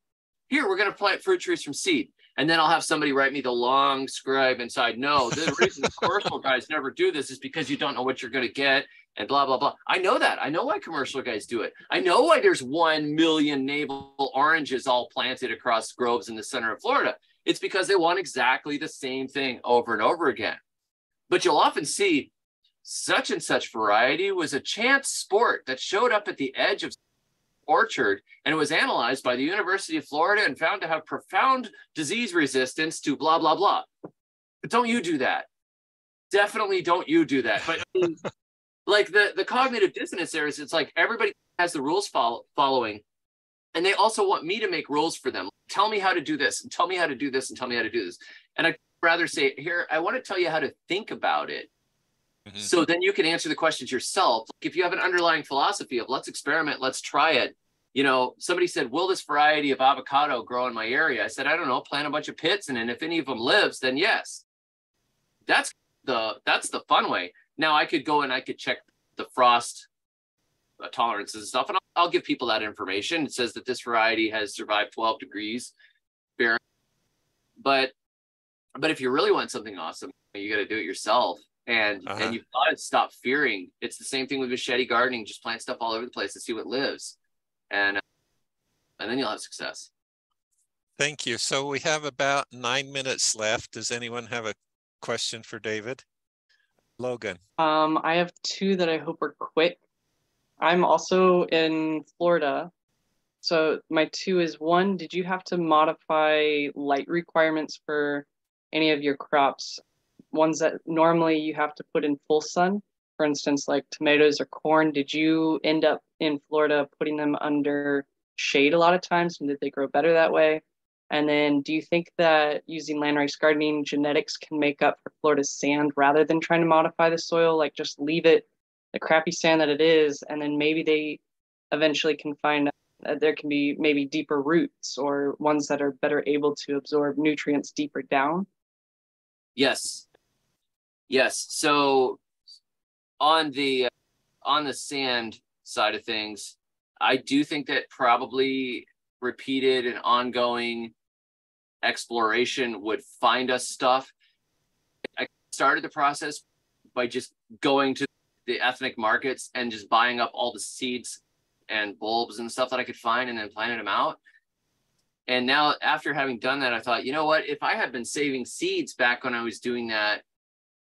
Here, we're going to plant fruit trees from seed and then I'll have somebody write me the long scribe inside. No, the reason [LAUGHS] commercial guys never do this is because you don't know what you're going to get and blah blah blah. I know that. I know why commercial guys do it. I know why there's one million navel oranges all planted across groves in the center of Florida. It's because they want exactly the same thing over and over again. But you'll often see such and such variety was a chance sport that showed up at the edge of orchard and it was analyzed by the University of Florida and found to have profound disease resistance to blah, blah, blah. But don't you do that. Definitely don't you do that. But [LAUGHS] like the, the cognitive dissonance there is it's like everybody has the rules follow, following and they also want me to make rules for them. Tell me how to do this and tell me how to do this and tell me how to do this. And I'd rather say, here, I want to tell you how to think about it. Mm-hmm. So then you can answer the questions yourself. If you have an underlying philosophy of let's experiment, let's try it. You know, somebody said, Will this variety of avocado grow in my area? I said, I don't know, plant a bunch of pits and then if any of them lives, then yes. That's the that's the fun way. Now I could go and I could check the frost uh, tolerances and stuff, and I'll, I'll, give people that information. It says that this variety has survived 12 degrees Fahrenheit. But but if you really want something awesome, you got to do it yourself and uh-huh. and you've got to stop fearing. It's the same thing with machete gardening. Just plant stuff all over the place and see what lives, and uh, and then you'll have success. Thank you. So we have about nine minutes left. Does anyone have a question for David? Logan. Um, I have two that I hope are quick. I'm also in Florida. So my two is one, did you have to modify light requirements for any of your crops ones that normally you have to put in full sun, for instance, like tomatoes or corn, did you end up in Florida putting them under shade a lot of times? And did they grow better that way? And then do you think that using landrace gardening genetics can make up for Florida's sand rather than trying to modify the soil? Like just leave it the crappy sand that it is, and then maybe they eventually can find that there can be maybe deeper roots or ones that are better able to absorb nutrients deeper down? Yes, Yes. So on the uh, on the sand side of things, I do think that probably repeated and ongoing exploration would find us stuff. I started the process by just going to the ethnic markets and just buying up all the seeds and bulbs and stuff that I could find and then planting them out. And now after having done that, I thought, you know what, if I had been saving seeds back when I was doing that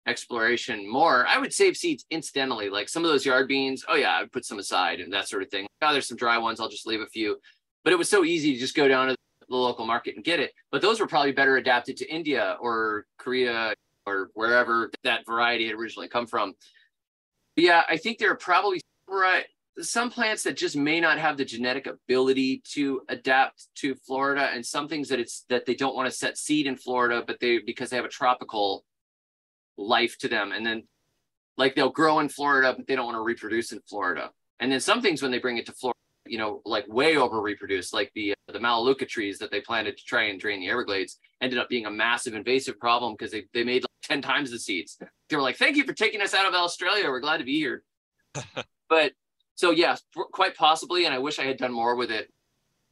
exploration more, I would save seeds incidentally. Like some of those yard beans, oh yeah, I would put some aside and that sort of thing. Oh, there's some dry ones, I'll just leave a few. But it was so easy to just go down to the local market and get it. But those were probably better adapted to India or Korea or wherever that variety had originally come from. But yeah, I think there are probably some plants that just may not have the genetic ability to adapt to Florida, and some things that it's that they don't want to set seed in Florida, but they because they have a tropical life to them. And then like they'll grow in Florida, but they don't want to reproduce in Florida. And then some things when they bring it to Florida, you know, like way over reproduce, like the uh, the Melaleuca trees that they planted to try and drain the Everglades ended up being a massive invasive problem because they, they made like 10 times the seeds. They were like, thank you for taking us out of Australia. We're glad to be here. [LAUGHS] but so yeah, quite possibly. And I wish I had done more with it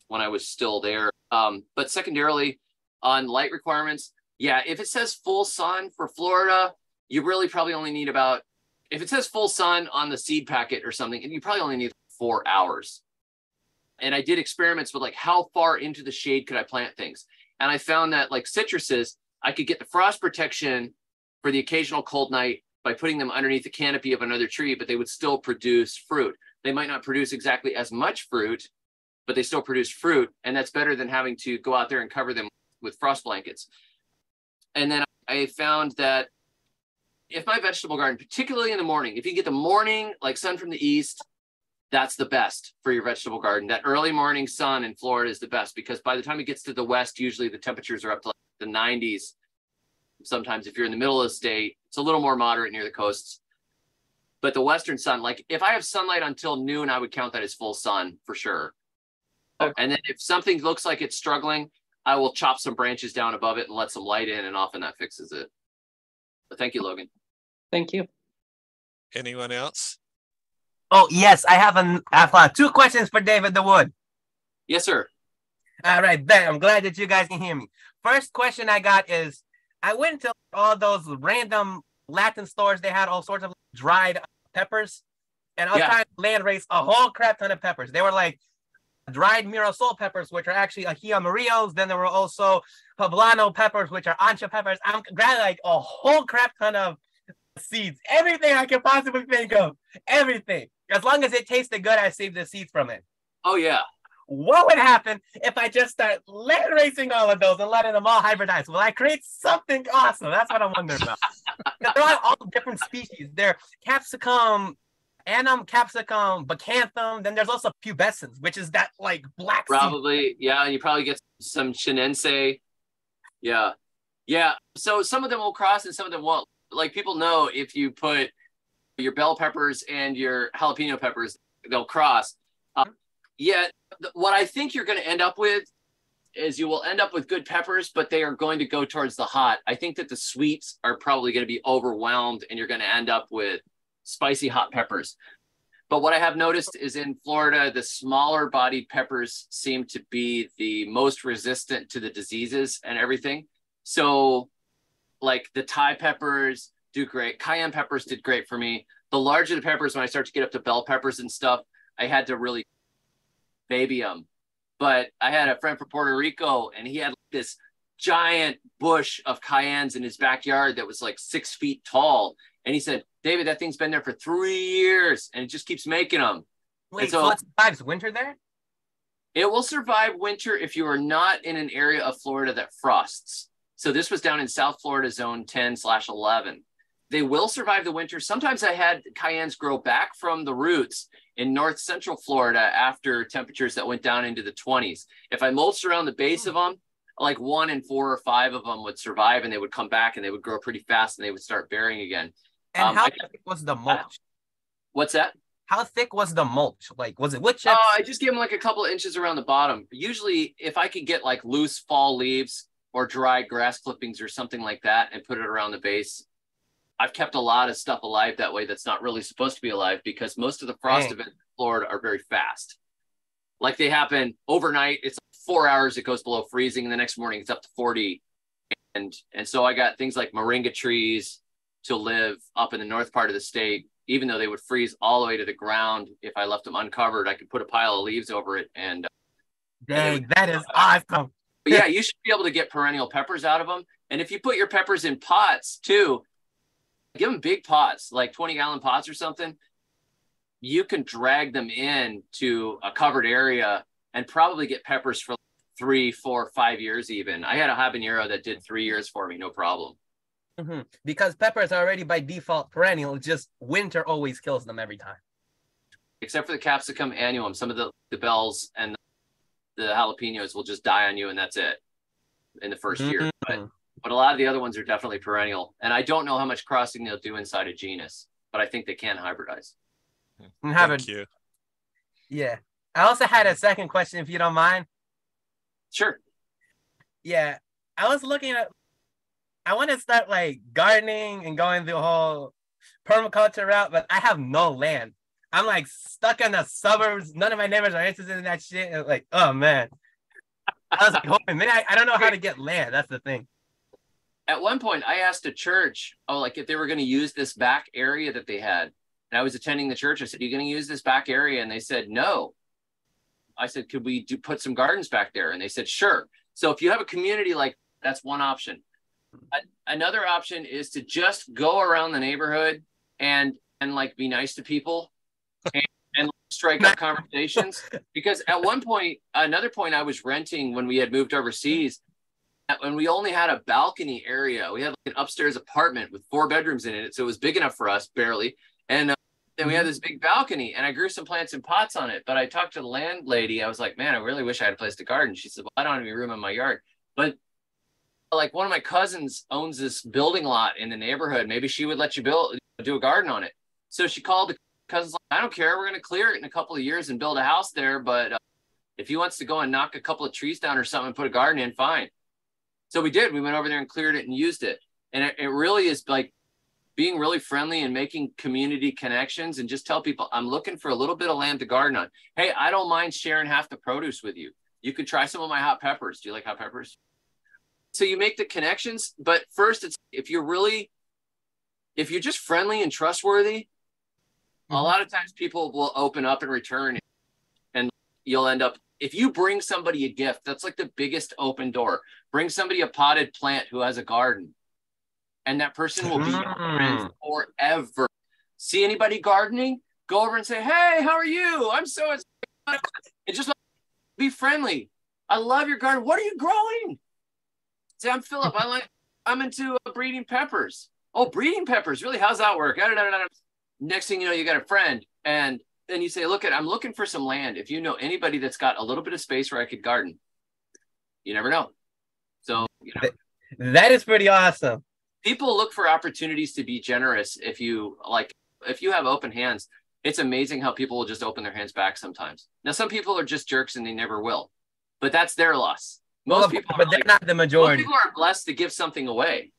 when I was still there. Um, but secondarily on light requirements, yeah, if it says full sun for Florida, you really probably only need about, if it says full sun on the seed packet or something, you probably only need four hours. And I did experiments with like how far into the shade could I plant things. And I found that like citruses, I could get the frost protection for the occasional cold night by putting them underneath the canopy of another tree, but they would still produce fruit. They might not produce exactly as much fruit, but they still produce fruit. And that's better than having to go out there and cover them with frost blankets. And then I found that if my vegetable garden, particularly in the morning, if you get the morning like sun from the east, that's the best for your vegetable garden. That early morning sun in Florida is the best because by the time it gets to the west, usually the temperatures are up to like the 90s. Sometimes if you're in the middle of the state, it's a little more moderate near the coasts. But the western sun, like if I have sunlight until noon, I would count that as full sun for sure. Okay. And then if something looks like it's struggling, I will chop some branches down above it and let some light in, and often that fixes it. But thank you, Logan. Thank you. Anyone else? Oh yes, I have an I have uh, two questions for David the Wood. Yes, sir. All right, Ben. I'm glad that you guys can hear me. First question I got is I went to all those random Latin stores. They had all sorts of dried peppers, and I was yeah. trying to land race a whole crap ton of peppers. They were like dried Mirasol peppers, which are actually Ají Amarillos. Then there were also Poblano peppers, which are ancho peppers. I'm grabbing like a whole crap ton of seeds, everything I can possibly think of, everything. As long as it tasted good, I saved the seeds from it. Oh yeah. What would happen if I just start land racing all of those and letting them all hybridize? Will I create something awesome? That's what I'm wondering about. [LAUGHS] they're all, all different species. They're capsicum, annuum, capsicum, baccatum. Then there's also pubescens, which is that like black. seed. Probably, yeah. And you probably get some chinense. Yeah. Yeah. So some of them will cross and some of them won't. Like people know if you put your bell peppers and your jalapeno peppers, they'll cross. Uh, yeah. th- What I think you're going to end up with is you will end up with good peppers, but they are going to go towards the hot. I think that the sweets are probably going to be overwhelmed and you're going to end up with spicy hot peppers. But what I have noticed is in Florida, the smaller bodied peppers seem to be the most resistant to the diseases and everything. So, like the Thai peppers do great. Cayenne peppers did great for me. The larger the peppers, when I start to get up to bell peppers and stuff, I had to really baby them. But I had a friend from Puerto Rico, and he had this giant bush of cayennes in his backyard that was like six feet tall. And he said, David, that thing's been there for three years and it just keeps making them. Wait, so- so it survives winter there? It will survive winter if you are not in an area of Florida that frosts. So this was down in South Florida zone 10 slash 11. They will survive the winter. Sometimes I had cayennes grow back from the roots in north central Florida after temperatures that went down into the 20s. If I mulched around the base hmm. of them, like one in four or five of them would survive and they would come back and they would grow pretty fast and they would start bearing again. And Um, how thick was the mulch? What's that? How thick was the mulch? Like, was it wood Oh? I just gave them like a couple of inches around the bottom. Usually, if I could get like loose fall leaves or dry grass clippings or something like that and put it around the base, I've kept a lot of stuff alive that way that's not really supposed to be alive because most of the frost Dang. events in Florida are very fast. Like they happen overnight, it's four hours, it goes below freezing, and the next morning it's up to 40. And and so I got things like moringa trees to live up in the north part of the state, even though they would freeze all the way to the ground. If I left them uncovered, I could put a pile of leaves over it. And uh, Dang, that is awesome. [LAUGHS] but yeah, you should be able to get perennial peppers out of them. And if you put your peppers in pots too, give them big pots, like 20 gallon pots or something. You can drag them in to a covered area and probably get peppers for three, four, five years even. I had a habanero that did three years for me, no problem. Mhm. Because peppers are already by default perennial. It's just winter always kills them every time. except for the capsicum annuum. Some of the, the bells and the jalapenos will just die on you, and that's it in the 1st year. But but a lot of the other ones are definitely perennial. And I don't know how much crossing they'll do inside a genus, but I think they can hybridize. And have Thank it. you. Yeah. I also had a second question, if you don't mind. Sure. Yeah. I was looking at. I want to start like gardening and going the whole permaculture route, but I have no land. I'm like stuck in the suburbs. None of my neighbors are interested in that shit. And like, oh man. I was like, hoping, man, I, I don't know how to get land. That's the thing. At one point, I asked a church, oh, like if they were going to use this back area that they had. And I was attending the church. I said, Are you going to use this back area? And they said, No. I said, Could we do put some gardens back there? And they said, Sure. So if you have a community like that's one option. Another option is to just go around the neighborhood and and like be nice to people and, and strike up conversations. Because at one point, another point I was renting when we had moved overseas, and we only had a balcony area. We had like an upstairs apartment with four bedrooms in it, so it was big enough for us barely. And then we had this big balcony, and I grew some plants and pots on it. But I talked to the landlady. I was like, "Man, I really wish I had a place to garden." She said, "Well, I don't have any room in my yard." But like one of my cousins owns this building lot in the neighborhood. Maybe she would let you build do a garden on it. So she called the cousins. Like, I don't care. We're going to clear it in a couple of years and build a house there. But uh, if he wants to go and knock a couple of trees down or something and put a garden in, fine. So we did. We went over there and cleared it and used it. And it, it really is like being really friendly and making community connections and just tell people, I'm looking for a little bit of land to garden on. Hey, I don't mind sharing half the produce with you. You could try some of my hot peppers. Do you like hot peppers? So you make the connections, but first it's if you're really if you're just friendly and trustworthy, a Mhm. lot of times people will open up and return and you'll end up if you bring somebody a gift, that's like the biggest open door. Bring somebody a potted plant who has a garden, and that person will be your friend Mm. forever. See anybody gardening? Go over and say, "Hey, how are you? I'm so excited!" and just be friendly. I love your garden. What are you growing? Say, I'm Philip. I like. I'm into uh, breeding peppers. Oh, breeding peppers. Really? How's that work? Next thing you know, you got a friend, and then you say, "Look, at I'm looking for some land. If you know anybody that's got a little bit of space where I could garden, you never know." So you know, that is pretty awesome. People look for opportunities to be generous. If you like, if you have open hands, it's amazing how people will just open their hands back sometimes. Now, some people are just jerks and they never will, but that's their loss. Most well, people, but they're like, not the majority. Most people are blessed to give something away.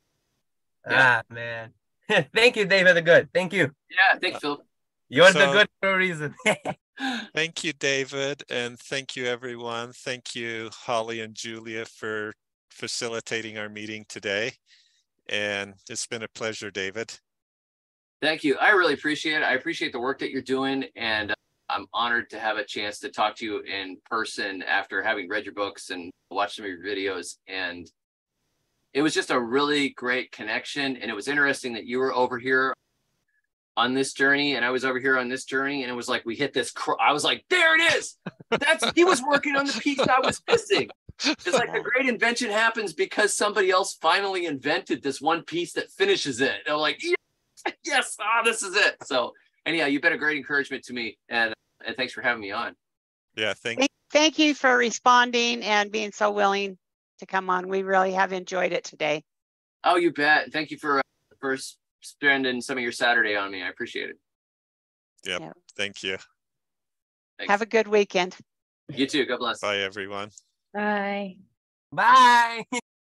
Yeah. Ah, man. [LAUGHS] thank you, David the Good. Thank you. Yeah, thank you, Phil. You're so, the good for a reason. [LAUGHS] thank you, David, and thank you, everyone. Thank you, Holly and Julia, for facilitating our meeting today. And it's been a pleasure, David. Thank you. I really appreciate it. I appreciate the work that you're doing. And uh, I'm honored to have a chance to talk to you in person after having read your books and watched some of your videos. And it was just a really great connection. And it was interesting that you were over here on this journey and I was over here on this journey. And it was like, we hit this. Cr- I was like, there it is. That's, he was working on the piece I was missing. It's like the great invention happens because somebody else finally invented this one piece that finishes it. And I'm like, yeah [LAUGHS] yes, ah, this is it. So anyhow, you've been a great encouragement to me, and and thanks for having me on. Yeah, thank. Thank, thank you for responding and being so willing to come on. We really have enjoyed it today. Oh, you bet. Thank you for uh, for spending some of your Saturday on me. I appreciate it. Yep. yep. Thank you. Thanks. Have a good weekend. You too. God bless. Bye, everyone. Bye. Bye. [LAUGHS]